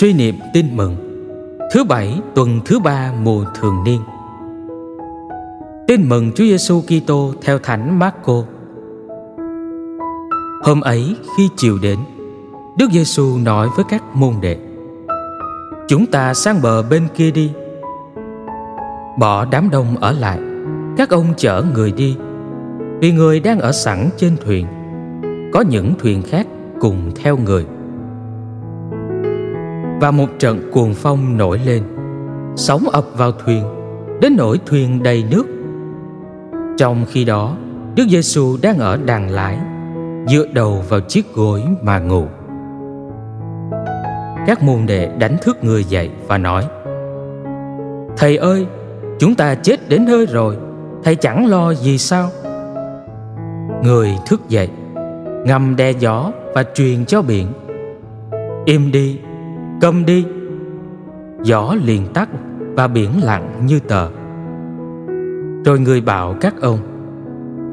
Suy niệm tin mừng Thứ bảy tuần thứ ba mùa thường niên Tin mừng Chúa Giêsu Kitô theo Thánh Marco. Hôm ấy khi chiều đến, Đức Giêsu nói với các môn đệ: Chúng ta sang bờ bên kia đi. Bỏ đám đông ở lại, các ông chở người đi, vì người đang ở sẵn trên thuyền. Có những thuyền khác cùng theo người và một trận cuồng phong nổi lên. Sóng ập vào thuyền, đến nỗi thuyền đầy nước. Trong khi đó, đức giêsu đang ở đàn lái, dựa đầu vào chiếc gối mà ngủ. Các môn đệ đánh thức người dậy và nói, thầy ơi, chúng ta chết đến nơi rồi, thầy chẳng lo gì sao? Người thức dậy, ngầm đe gió và truyền cho biển, im đi câm đi. Gió liền tắt và biển lặng như tờ. Rồi người bảo các ông,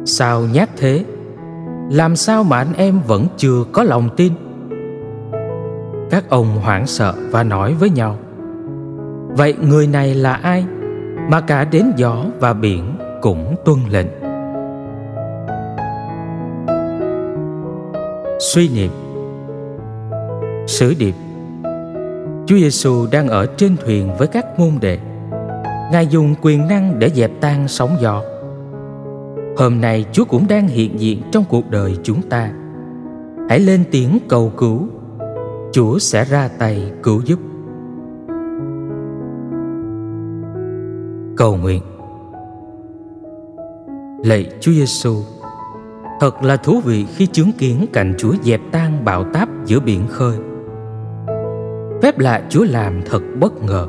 sao nhát thế? Làm sao mà anh em vẫn chưa có lòng tin? Các ông hoảng sợ và nói với nhau, vậy người này là ai mà cả đến gió và biển cũng tuân lệnh? Suy niệm. Sử điệp. Chúa Giêsu đang ở trên thuyền với các môn đệ. Ngài dùng quyền năng để dẹp tan sóng gió. Hôm nay Chúa cũng đang hiện diện trong cuộc đời chúng ta. Hãy lên tiếng cầu cứu. Chúa sẽ ra tay cứu giúp. Cầu nguyện. Lạy Chúa Giêsu, thật là thú vị khi chứng kiến cảnh Chúa dẹp tan bão táp giữa biển khơi phép lạ Chúa làm thật bất ngờ.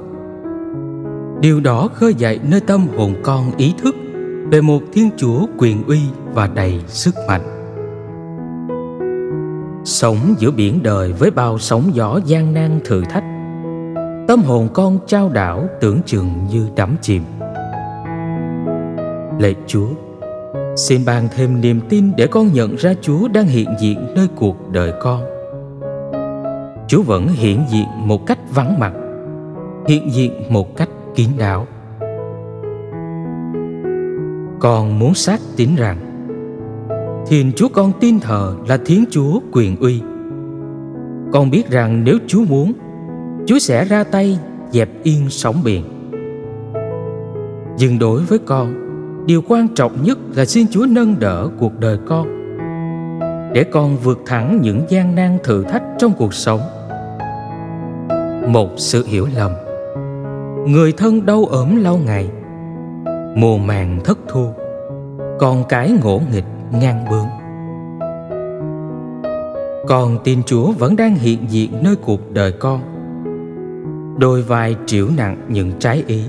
Điều đó khơi dậy nơi tâm hồn con ý thức về một Thiên Chúa quyền uy và đầy sức mạnh. Sống giữa biển đời với bao sóng gió gian nan thử thách, tâm hồn con trao đảo tưởng chừng như đắm chìm. Lạy Chúa, xin ban thêm niềm tin để con nhận ra Chúa đang hiện diện nơi cuộc đời con Chúa vẫn hiện diện một cách vắng mặt, Hiện diện một cách kín đáo. Con muốn xác tín rằng, Thiên Chúa con tin thờ là Thiên Chúa quyền uy. Con biết rằng nếu Chúa muốn, Chúa sẽ ra tay dẹp yên sóng biển. Nhưng đối với con, Điều quan trọng nhất là xin Chúa nâng đỡ cuộc đời con, Để con vượt thẳng những gian nan thử thách trong cuộc sống một sự hiểu lầm. Người thân đau ốm lâu ngày mùa màng thất thu, con cái ngỗ nghịch ngang bướng. Con tin chúa vẫn đang hiện diện nơi cuộc đời con. Đôi vai chịu nặng những trái ý.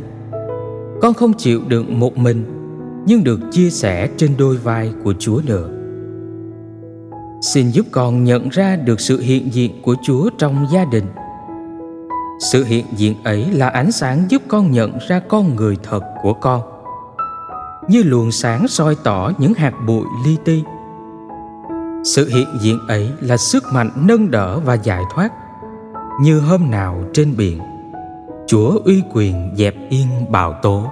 Con không chịu đựng một mình, nhưng được chia sẻ trên đôi vai của chúa nữa xin giúp con nhận ra được sự hiện diện của chúa trong gia đình sự hiện diện ấy là ánh sáng giúp con nhận ra con người thật của con. Như luồng sáng soi tỏ những hạt bụi li ti. Sự hiện diện ấy là sức mạnh nâng đỡ và giải thoát. Như hôm nào trên biển, chúa uy quyền dẹp yên bạo tố.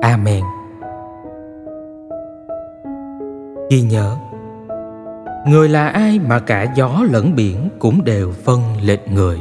Amen. Ghi nhớ người là ai mà cả gió lẫn biển cũng đều phân lệch người?